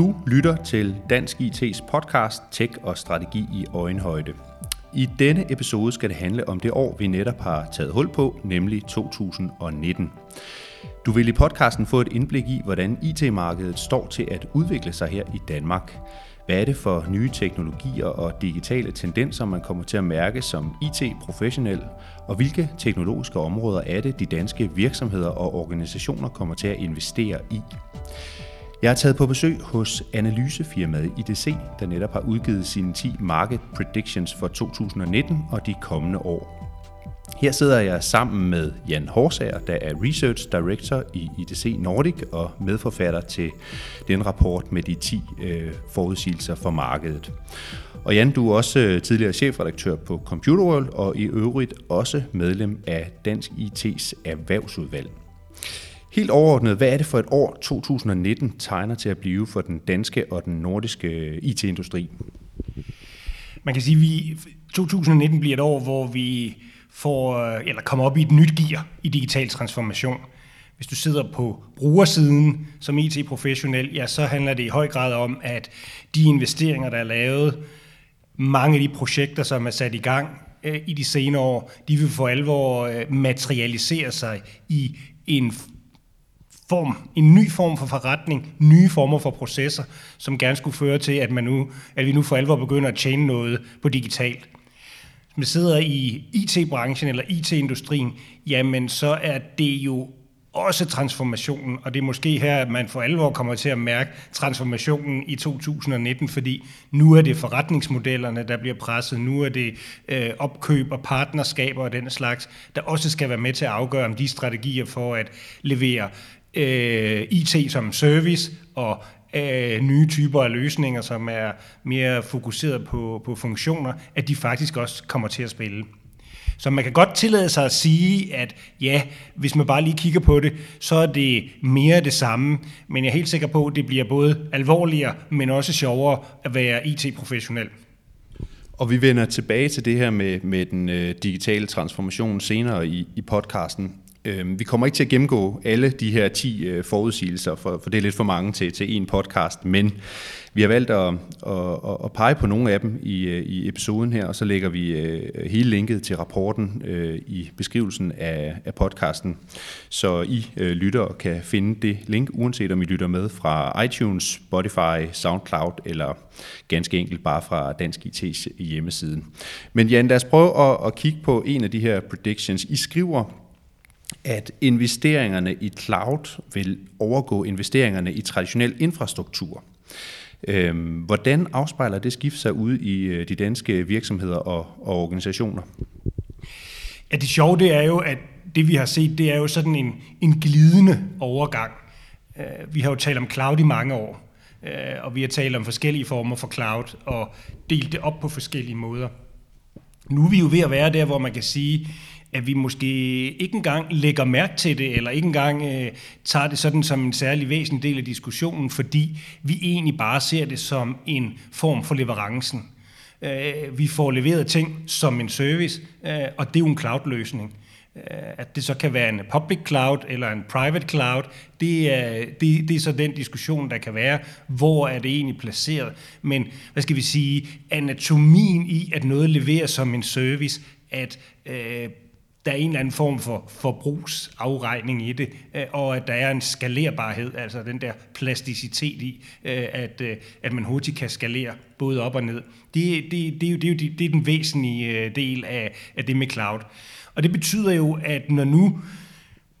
Du lytter til Dansk IT's podcast Tech og Strategi i Øjenhøjde. I denne episode skal det handle om det år, vi netop har taget hul på, nemlig 2019. Du vil i podcasten få et indblik i, hvordan IT-markedet står til at udvikle sig her i Danmark. Hvad er det for nye teknologier og digitale tendenser, man kommer til at mærke som IT-professionel? Og hvilke teknologiske områder er det, de danske virksomheder og organisationer kommer til at investere i? Jeg er taget på besøg hos analysefirmaet IDC, der netop har udgivet sine 10 market predictions for 2019 og de kommende år. Her sidder jeg sammen med Jan Horsager, der er Research Director i IDC Nordic og medforfatter til den rapport med de 10 øh, forudsigelser for markedet. Og Jan, du er også øh, tidligere chefredaktør på Computer World og i øvrigt også medlem af Dansk IT's erhvervsudvalg. Helt overordnet, hvad er det for et år 2019 tegner til at blive for den danske og den nordiske øh, IT-industri? Man kan sige, at 2019 bliver et år, hvor vi får, øh, eller kommer op i et nyt gear i digital transformation. Hvis du sidder på brugersiden som IT-professionel, ja, så handler det i høj grad om, at de investeringer, der er lavet, mange af de projekter, som er sat i gang øh, i de senere år, de vil for alvor øh, materialisere sig i en form, en ny form for forretning, nye former for processer, som gerne skulle føre til, at, man nu, at vi nu for alvor begynder at tjene noget på digitalt. Hvis man sidder i IT-branchen eller IT-industrien, jamen så er det jo også transformationen, og det er måske her, at man for alvor kommer til at mærke transformationen i 2019, fordi nu er det forretningsmodellerne, der bliver presset, nu er det øh, opkøb og partnerskaber og den slags, der også skal være med til at afgøre om de strategier for at levere øh, IT som service og øh, nye typer af løsninger, som er mere fokuseret på, på funktioner, at de faktisk også kommer til at spille. Så man kan godt tillade sig at sige, at ja, hvis man bare lige kigger på det, så er det mere det samme. Men jeg er helt sikker på, at det bliver både alvorligere, men også sjovere at være IT-professionel. Og vi vender tilbage til det her med, med den øh, digitale transformation senere i, i podcasten. Øh, vi kommer ikke til at gennemgå alle de her 10 øh, forudsigelser, for, for det er lidt for mange til, til en podcast, men vi har valgt at, at, at pege på nogle af dem i, øh, i episoden her, og så lægger vi øh, hele linket til rapporten i beskrivelsen af, af podcasten, så I lytter lytter kan finde det link, uanset om I lytter med fra iTunes, Spotify, SoundCloud eller ganske enkelt bare fra Dansk IT's hjemmeside. Men Jan, lad os prøve at, at kigge på en af de her predictions. I skriver at investeringerne i cloud vil overgå investeringerne i traditionel infrastruktur. Øhm, hvordan afspejler det skift sig ud i øh, de danske virksomheder og, og organisationer? Ja, det sjove det er jo, at det vi har set, det er jo sådan en, en glidende overgang. Øh, vi har jo talt om cloud i mange år, øh, og vi har talt om forskellige former for cloud, og delt det op på forskellige måder. Nu er vi jo ved at være der, hvor man kan sige, at vi måske ikke engang lægger mærke til det, eller ikke engang øh, tager det sådan som en særlig væsentlig del af diskussionen, fordi vi egentlig bare ser det som en form for leverancen. Øh, vi får leveret ting som en service, øh, og det er jo en cloud-løsning. Øh, at det så kan være en public cloud eller en private cloud, det er, det, det er så den diskussion, der kan være. Hvor er det egentlig placeret? Men hvad skal vi sige, anatomien i, at noget leveres som en service, at øh, der er en eller anden form for forbrugsafregning i det, øh, og at der er en skalerbarhed, altså den der plasticitet i, øh, at, øh, at man hurtigt kan skalere både op og ned. Det, det, det, er, jo, det, er, jo, det er den væsentlige del af, af det med cloud. Og det betyder jo, at når nu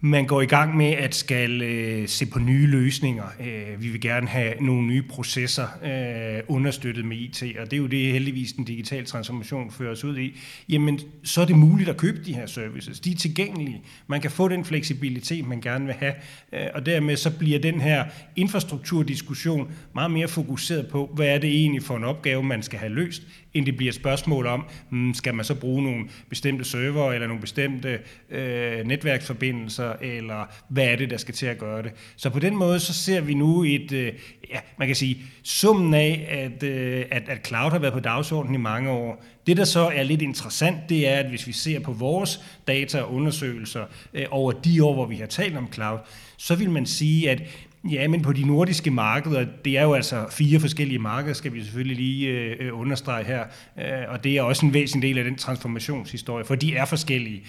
man går i gang med at skal øh, se på nye løsninger. Øh, vi vil gerne have nogle nye processer øh, understøttet med IT, og det er jo det heldigvis den digitale transformation fører os ud i. Jamen, så er det muligt at købe de her services. De er tilgængelige. Man kan få den fleksibilitet, man gerne vil have, øh, og dermed så bliver den her infrastrukturdiskussion meget mere fokuseret på, hvad er det egentlig for en opgave, man skal have løst, end det bliver et spørgsmål om, hmm, skal man så bruge nogle bestemte server eller nogle bestemte øh, netværksforbindelser, eller hvad er det, der skal til at gøre det. Så på den måde, så ser vi nu et, øh, ja, man kan sige, summen af, at, øh, at, at cloud har været på dagsordenen i mange år. Det, der så er lidt interessant, det er, at hvis vi ser på vores data og undersøgelser øh, over de år, hvor vi har talt om cloud, så vil man sige, at Ja, men på de nordiske markeder, det er jo altså fire forskellige markeder, skal vi selvfølgelig lige øh, understrege her, øh, og det er også en væsentlig del af den transformationshistorie, for de er forskellige.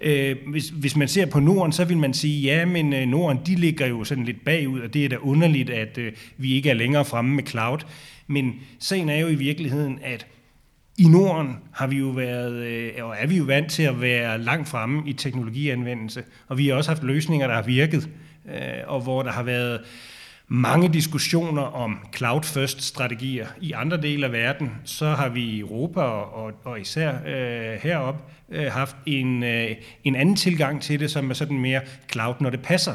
Øh, hvis, hvis man ser på Norden, så vil man sige, ja, men øh, Norden, de ligger jo sådan lidt bagud, og det er da underligt, at øh, vi ikke er længere fremme med cloud. Men sagen er jo i virkeligheden, at i Norden har vi jo været, øh, og er vi jo vant til at være langt fremme i teknologianvendelse, og vi har også haft løsninger, der har virket, øh, Øh, og hvor der har været mange diskussioner om cloud-first-strategier. I andre dele af verden, så har vi i Europa og, og især øh, herop øh, haft en, øh, en anden tilgang til det, som er sådan mere cloud, når det passer.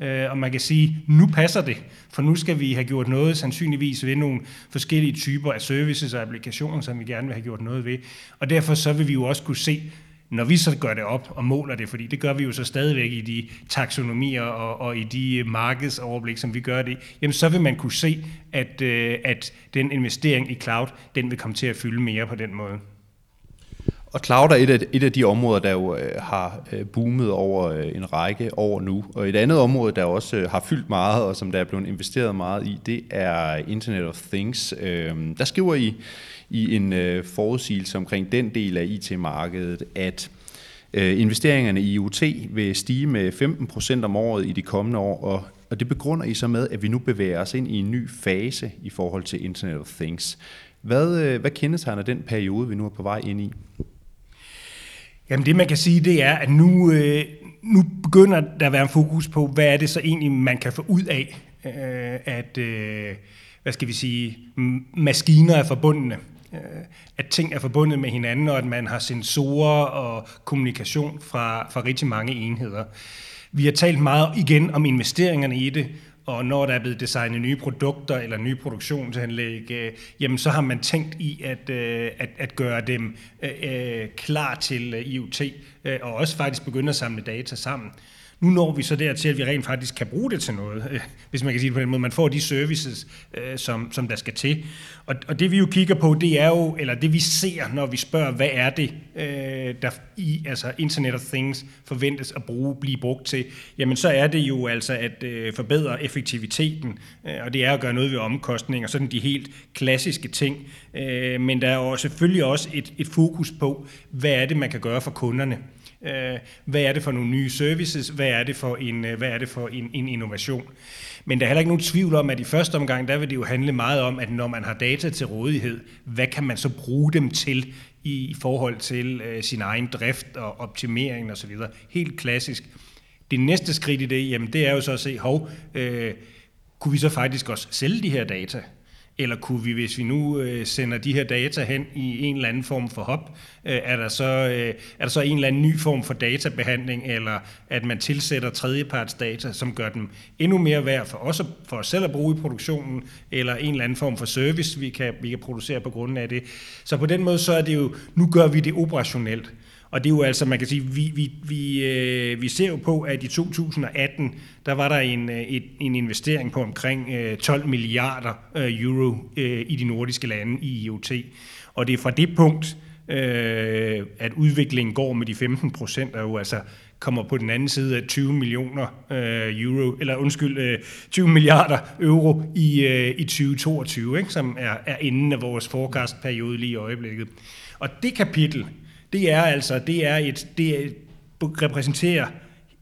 Øh, og man kan sige, nu passer det, for nu skal vi have gjort noget sandsynligvis ved nogle forskellige typer af services og applikationer, som vi gerne vil have gjort noget ved. Og derfor så vil vi jo også kunne se, når vi så gør det op og måler det, fordi det gør vi jo så stadigvæk i de taksonomier og, og i de markedsoverblik, som vi gør det, jamen så vil man kunne se, at, øh, at den investering i cloud, den vil komme til at fylde mere på den måde. Og cloud er et af, et af de områder, der jo øh, har øh, boomet over en række år nu. Og et andet område, der også har fyldt meget, og som der er blevet investeret meget i, det er Internet of Things. Øhm, der skriver I i en øh, forudsigelse omkring den del af IT-markedet, at øh, investeringerne i IoT vil stige med 15% om året i de kommende år, og, og det begrunder I så med, at vi nu bevæger os ind i en ny fase i forhold til Internet of Things. Hvad, øh, hvad kendetegner den periode, vi nu er på vej ind i? Jamen det man kan sige, det er, at nu, øh, nu begynder der at være en fokus på, hvad er det så egentlig, man kan få ud af, øh, at, øh, hvad skal vi sige, maskiner er forbundne. Øh, at ting er forbundet med hinanden, og at man har sensorer og kommunikation fra, fra rigtig mange enheder. Vi har talt meget igen om investeringerne i det, og når der er blevet designet nye produkter eller nye produktionsanlæg, øh, jamen så har man tænkt i at, øh, at, at gøre dem øh, øh klar til øh, IoT, øh, og også faktisk begynde at samle data sammen. Nu når vi så dertil, at vi rent faktisk kan bruge det til noget, øh, hvis man kan sige det på den måde. Man får de services, øh, som, som der skal til. Og, og det vi jo kigger på, det er jo, eller det vi ser, når vi spørger, hvad er det, øh, der i altså Internet of Things forventes at bruge, blive brugt til, jamen så er det jo altså at øh, forbedre effektiviteten, øh, og det er at gøre noget ved omkostninger, sådan de helt klassiske ting. Øh, men der er jo selvfølgelig også et, et fokus på, hvad er det, man kan gøre for kunderne. Øh, hvad er det for nogle nye services? Hvad er det for en, øh, hvad er det for en, en innovation? Men der er heller ikke nogen tvivl om, at i første omgang, der vil det jo handle meget om, at når man har data til rådighed, hvad kan man så bruge dem til i forhold til øh, sin egen drift og optimering osv. Helt klassisk. Det næste skridt i det, jamen det er jo så at se, hov, øh, kunne vi så faktisk også sælge de her data? Eller kunne vi, hvis vi nu øh, sender de her data hen i en eller anden form for hop, øh, er, der så, øh, er der så en eller anden ny form for databehandling, eller at man tilsætter tredjeparts data, som gør dem endnu mere værd for os, for os selv at bruge i produktionen, eller en eller anden form for service, vi kan, vi kan producere på grund af det. Så på den måde, så er det jo, nu gør vi det operationelt. Og det er jo altså, man kan sige, vi, vi, vi, øh, vi ser jo på, at i 2018, der var der en, øh, et, en investering på omkring øh, 12 milliarder øh, euro øh, i de nordiske lande i IoT. Og det er fra det punkt, øh, at udviklingen går med de 15 procent, og jo altså kommer på den anden side af 20 millioner øh, euro, eller undskyld, øh, 20 milliarder euro i, øh, i 2022, ikke, som er, er inden af vores forecastperiode lige i øjeblikket. Og det kapitel, det er altså, det er et, det repræsenterer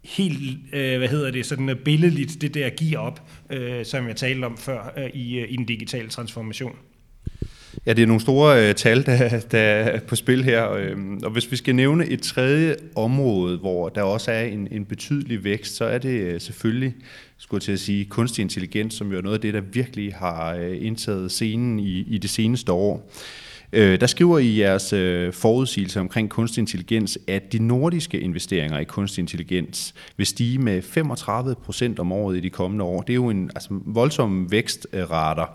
helt, øh, hvad hedder det, sådan øh, billedligt, det der giver op, øh, som jeg talte om før øh, i, øh, i den digitale transformation. Ja, det er nogle store øh, tal, der, der er på spil her. Øh, og hvis vi skal nævne et tredje område, hvor der også er en, en betydelig vækst, så er det øh, selvfølgelig, skulle til at sige, kunstig intelligens, som jo er noget af det, der virkelig har øh, indtaget scenen i, i det seneste år. Øh, Øh, der skriver I jeres øh, forudsigelse omkring kunstig intelligens, at de nordiske investeringer i kunstig intelligens vil stige med 35 procent om året i de kommende år. Det er jo en altså, voldsom vækstrater.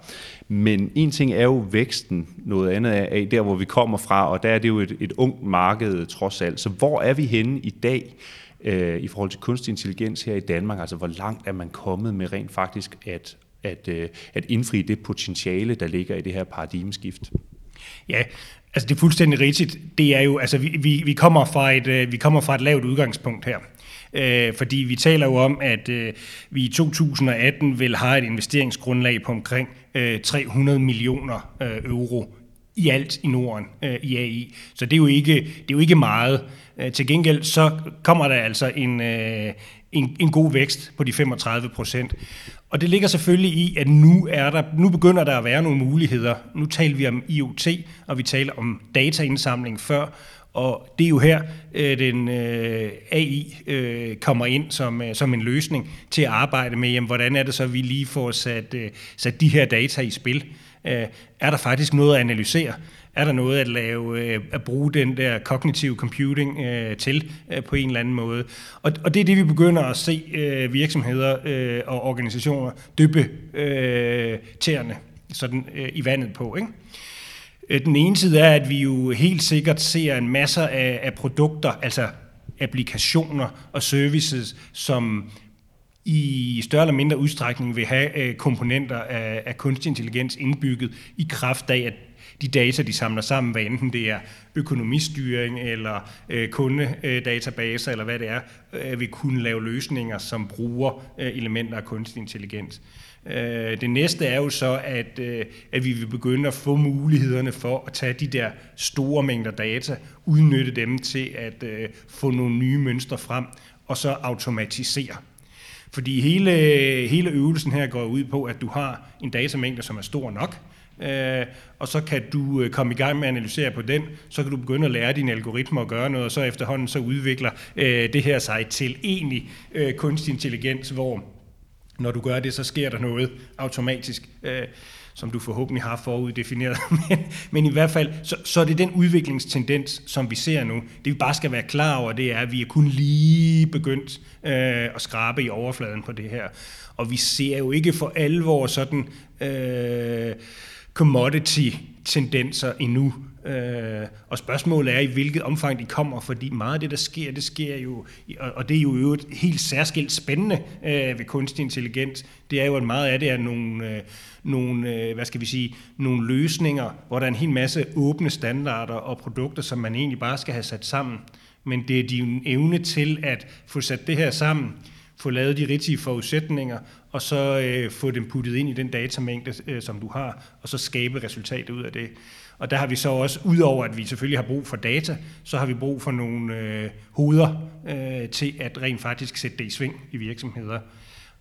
Men en ting er jo væksten, noget andet er der, hvor vi kommer fra, og der er det jo et, et ungt marked trods alt. Så hvor er vi henne i dag øh, i forhold til kunstig intelligens her i Danmark? Altså hvor langt er man kommet med rent faktisk at, at, øh, at indfri det potentiale, der ligger i det her paradigmeskift? Ja, altså det er fuldstændig rigtigt. Det er jo, altså vi, vi, vi, kommer fra et, øh, vi kommer fra et lavt udgangspunkt her. Øh, fordi vi taler jo om, at øh, vi i 2018 vil have et investeringsgrundlag på omkring øh, 300 millioner øh, euro i alt i Norden øh, i AI. Så det er jo ikke, det er jo ikke meget. Øh, til gengæld så kommer der altså en, øh, en, en god vækst på de 35 procent. Og det ligger selvfølgelig i, at nu, er der, nu begynder der at være nogle muligheder. Nu taler vi om IoT, og vi taler om dataindsamling før, og det er jo her, øh, den øh, AI øh, kommer ind som, øh, som en løsning til at arbejde med, jamen, hvordan er det så, at vi lige får sat, øh, sat de her data i spil. Øh, er der faktisk noget at analysere? Er der noget at lave, øh, at bruge den der kognitive computing øh, til øh, på en eller anden måde? Og, og det er det, vi begynder at se øh, virksomheder øh, og organisationer dyppe øh, tæerne sådan, øh, i vandet på. Ikke? Øh, den ene side er, at vi jo helt sikkert ser en masse af, af produkter, altså applikationer og services, som i større eller mindre udstrækning vil have øh, komponenter af, af kunstig intelligens indbygget i kraft af, at de data, de samler sammen, hvad enten det er økonomistyring eller øh, kundedatabaser eller hvad det er, øh, vil kunne lave løsninger, som bruger øh, elementer af kunstig intelligens. Øh, det næste er jo så, at, øh, at vi vil begynde at få mulighederne for at tage de der store mængder data, udnytte dem til at øh, få nogle nye mønstre frem, og så automatisere fordi hele, hele øvelsen her går ud på, at du har en datamængde, som er stor nok, øh, og så kan du øh, komme i gang med at analysere på den, så kan du begynde at lære dine algoritmer at gøre noget, og så efterhånden så udvikler øh, det her sig til egentlig øh, kunstig intelligens, hvor når du gør det, så sker der noget automatisk. Øh, som du forhåbentlig har foruddefineret. men, men i hvert fald, så, så er det den udviklingstendens, som vi ser nu. Det vi bare skal være klar over, det er, at vi er kun lige begyndt øh, at skrabe i overfladen på det her. Og vi ser jo ikke for alvor sådan øh, commodity-tendenser endnu. Øh, og spørgsmålet er, i hvilket omfang de kommer, fordi meget af det, der sker, det sker jo, og det er jo et helt særskilt spændende øh, ved kunstig intelligens, det er jo, at meget af det er nogle, øh, nogle øh, hvad skal vi sige, nogle løsninger, hvor der er en hel masse åbne standarder og produkter, som man egentlig bare skal have sat sammen. Men det er din evne til at få sat det her sammen, få lavet de rigtige forudsætninger, og så øh, få dem puttet ind i den datamængde, øh, som du har, og så skabe resultatet ud af det. Og der har vi så også, udover at vi selvfølgelig har brug for data, så har vi brug for nogle øh, hoveder øh, til at rent faktisk sætte det i sving i virksomheder.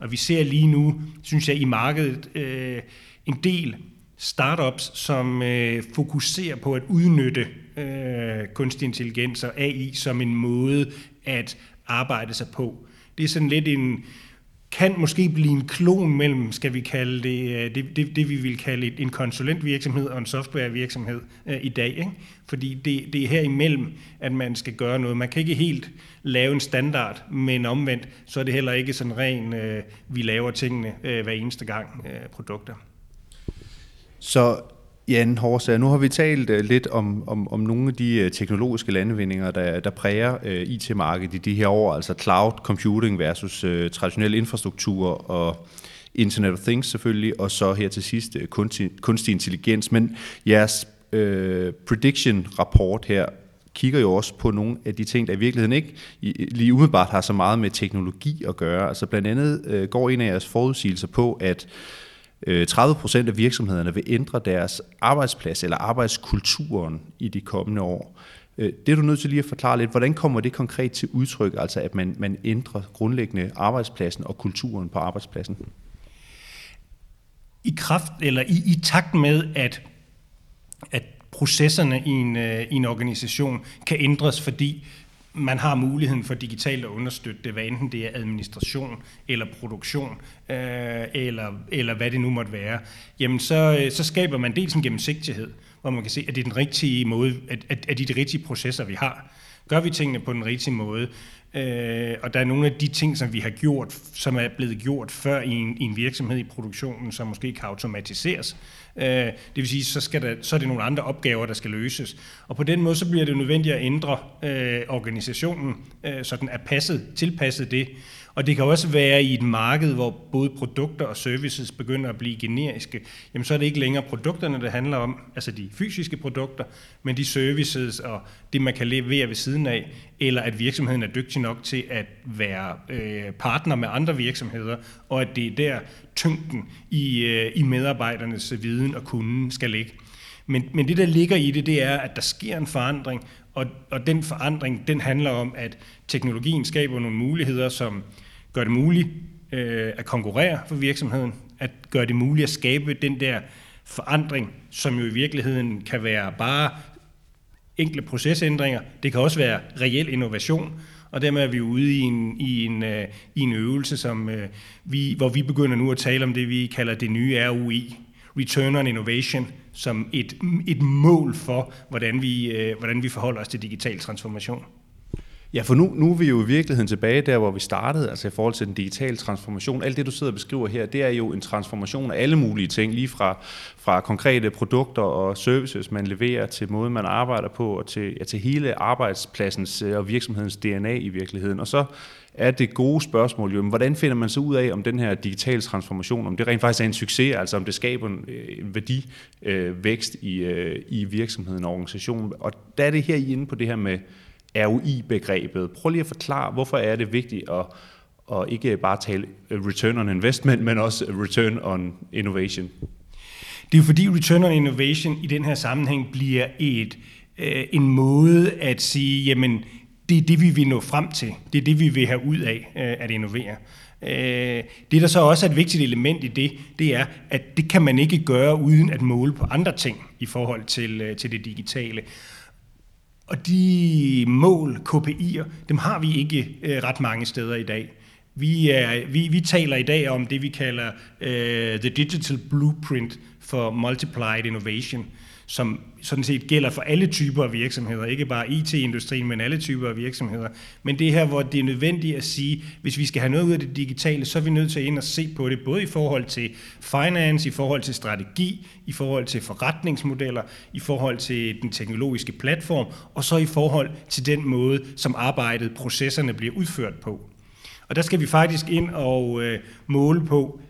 Og vi ser lige nu, synes jeg, i markedet øh, en del startups, som øh, fokuserer på at udnytte øh, kunstig intelligens og AI som en måde at arbejde sig på. Det er sådan lidt en, kan måske blive en klon mellem, skal vi kalde det, øh, det, det, det vi vil kalde en konsulentvirksomhed og en softwarevirksomhed øh, i dag. Ikke? Fordi det, det er her imellem, at man skal gøre noget. Man kan ikke helt lave en standard, men omvendt, så er det heller ikke sådan ren, øh, vi laver tingene øh, hver eneste gang øh, produkter. Så Jan Horsager, nu har vi talt uh, lidt om, om, om nogle af de uh, teknologiske landvindinger, der, der præger øh, uh, IT-markedet i de her år, altså cloud computing versus uh, traditionel infrastruktur og Internet of Things selvfølgelig, og så her til sidst uh, kunstig, kunstig intelligens. Men jeres uh, prediction-rapport her kigger jo også på nogle af de ting, der i virkeligheden ikke lige umiddelbart har så meget med teknologi at gøre. Altså blandt andet uh, går en af jeres forudsigelser på, at 30 øh, procent af virksomhederne vil ændre deres arbejdsplads eller arbejdskulturen i de kommende år. Øh, det er du nødt til lige at forklare lidt. Hvordan kommer det konkret til udtryk, altså at man, man ændrer grundlæggende arbejdspladsen og kulturen på arbejdspladsen? I kraft eller i, i takt med, at, at processerne i en, øh, i en organisation kan ændres, fordi man har muligheden for digitalt at understøtte det, hvad enten det er administration eller produktion, øh, eller, eller hvad det nu måtte være, jamen så, øh, så skaber man dels en gennemsigtighed, hvor man kan se, at det er den rigtige måde, at, at, at det er de rigtige processer, vi har. Gør vi tingene på den rigtige måde, Øh, og der er nogle af de ting, som vi har gjort, som er blevet gjort før i en, i en virksomhed i produktionen, som måske kan automatiseres. Øh, det vil sige, så, skal der, så er det nogle andre opgaver, der skal løses. Og på den måde, så bliver det nødvendigt at ændre øh, organisationen, øh, så den er passet, tilpasset det. Og det kan også være i et marked, hvor både produkter og services begynder at blive generiske. Jamen så er det ikke længere produkterne, det handler om, altså de fysiske produkter, men de services og det, man kan levere ved siden af, eller at virksomheden er dygtig nok til at være øh, partner med andre virksomheder, og at det er der tyngden i, øh, i medarbejdernes viden og kunden skal ligge. Men, men det, der ligger i det, det er, at der sker en forandring, og, og den forandring, den handler om, at teknologien skaber nogle muligheder, som gør det muligt øh, at konkurrere for virksomheden, at gøre det muligt at skabe den der forandring, som jo i virkeligheden kan være bare enkle procesændringer. Det kan også være reel innovation, og dermed er vi ude i en, i en, øh, i en øvelse, som, øh, vi, hvor vi begynder nu at tale om det, vi kalder det nye ROI, Return on Innovation, som et, et mål for, hvordan vi, øh, hvordan vi forholder os til digital transformation. Ja, for nu, nu er vi jo i virkeligheden tilbage der, hvor vi startede, altså i forhold til den digitale transformation. Alt det, du sidder og beskriver her, det er jo en transformation af alle mulige ting, lige fra, fra konkrete produkter og services, man leverer, til måden, man arbejder på, og til, ja, til hele arbejdspladsens øh, og virksomhedens DNA i virkeligheden. Og så er det gode spørgsmål jo, hvordan finder man så ud af, om den her digitale transformation, om det rent faktisk er en succes, altså om det skaber en, øh, en værdivækst øh, i, i virksomheden og organisationen. Og der er det her inde på det her med ROI-begrebet. Prøv lige at forklare, hvorfor er det vigtigt at, at ikke bare tale return on investment, men også return on innovation? Det er jo fordi return on innovation i den her sammenhæng bliver et, øh, en måde at sige, jamen det er det, vi vil nå frem til. Det er det, vi vil have ud af øh, at innovere. Øh, det, der så også er et vigtigt element i det, det er, at det kan man ikke gøre uden at måle på andre ting i forhold til, øh, til det digitale. Og de mål, KPI'er, dem har vi ikke øh, ret mange steder i dag. Vi, er, vi, vi taler i dag om det, vi kalder øh, The Digital Blueprint for Multiplied Innovation som sådan set gælder for alle typer af virksomheder, ikke bare IT-industrien, men alle typer af virksomheder. Men det her, hvor det er nødvendigt at sige, hvis vi skal have noget ud af det digitale, så er vi nødt til at ind og se på det, både i forhold til finance, i forhold til strategi, i forhold til forretningsmodeller, i forhold til den teknologiske platform, og så i forhold til den måde, som arbejdet, processerne bliver udført på. Og der skal vi faktisk ind og øh, måle på,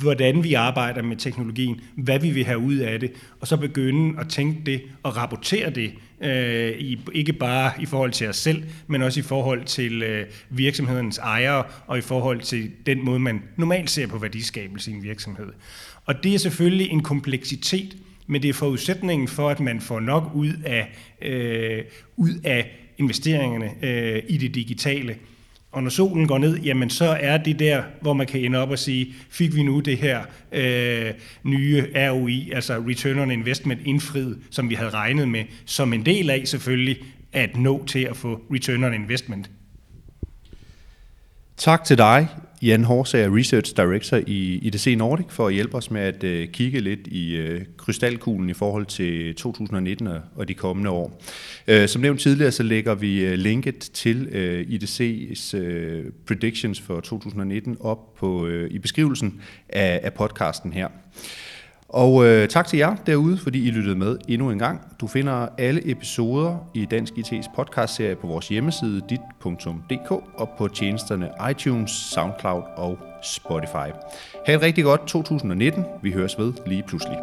hvordan vi arbejder med teknologien, hvad vi vil have ud af det, og så begynde at tænke det og rapportere det, øh, i, ikke bare i forhold til os selv, men også i forhold til øh, virksomhedens ejere, og i forhold til den måde, man normalt ser på værdiskabelse i en virksomhed. Og det er selvfølgelig en kompleksitet, men det er forudsætningen for, at man får nok ud af, øh, ud af investeringerne øh, i det digitale. Og når solen går ned, jamen så er det der, hvor man kan ende op og sige, fik vi nu det her øh, nye ROI, altså Return on Investment indfriet, som vi havde regnet med, som en del af selvfølgelig at nå til at få Return on Investment. Tak til dig, Jan Horsager, Research Director i IDC Nordic, for at hjælpe os med at øh, kigge lidt i øh, krystalkuglen i forhold til 2019 og de kommende år. Uh, som nævnt tidligere, så lægger vi linket til IDC's predictions for 2019 op på i beskrivelsen af, af podcasten her. Og øh, tak til jer derude, fordi I lyttede med endnu en gang. Du finder alle episoder i Dansk IT's podcastserie på vores hjemmeside dit.dk og på tjenesterne iTunes, SoundCloud og Spotify. Ha' et rigtig godt 2019. Vi høres ved lige pludselig.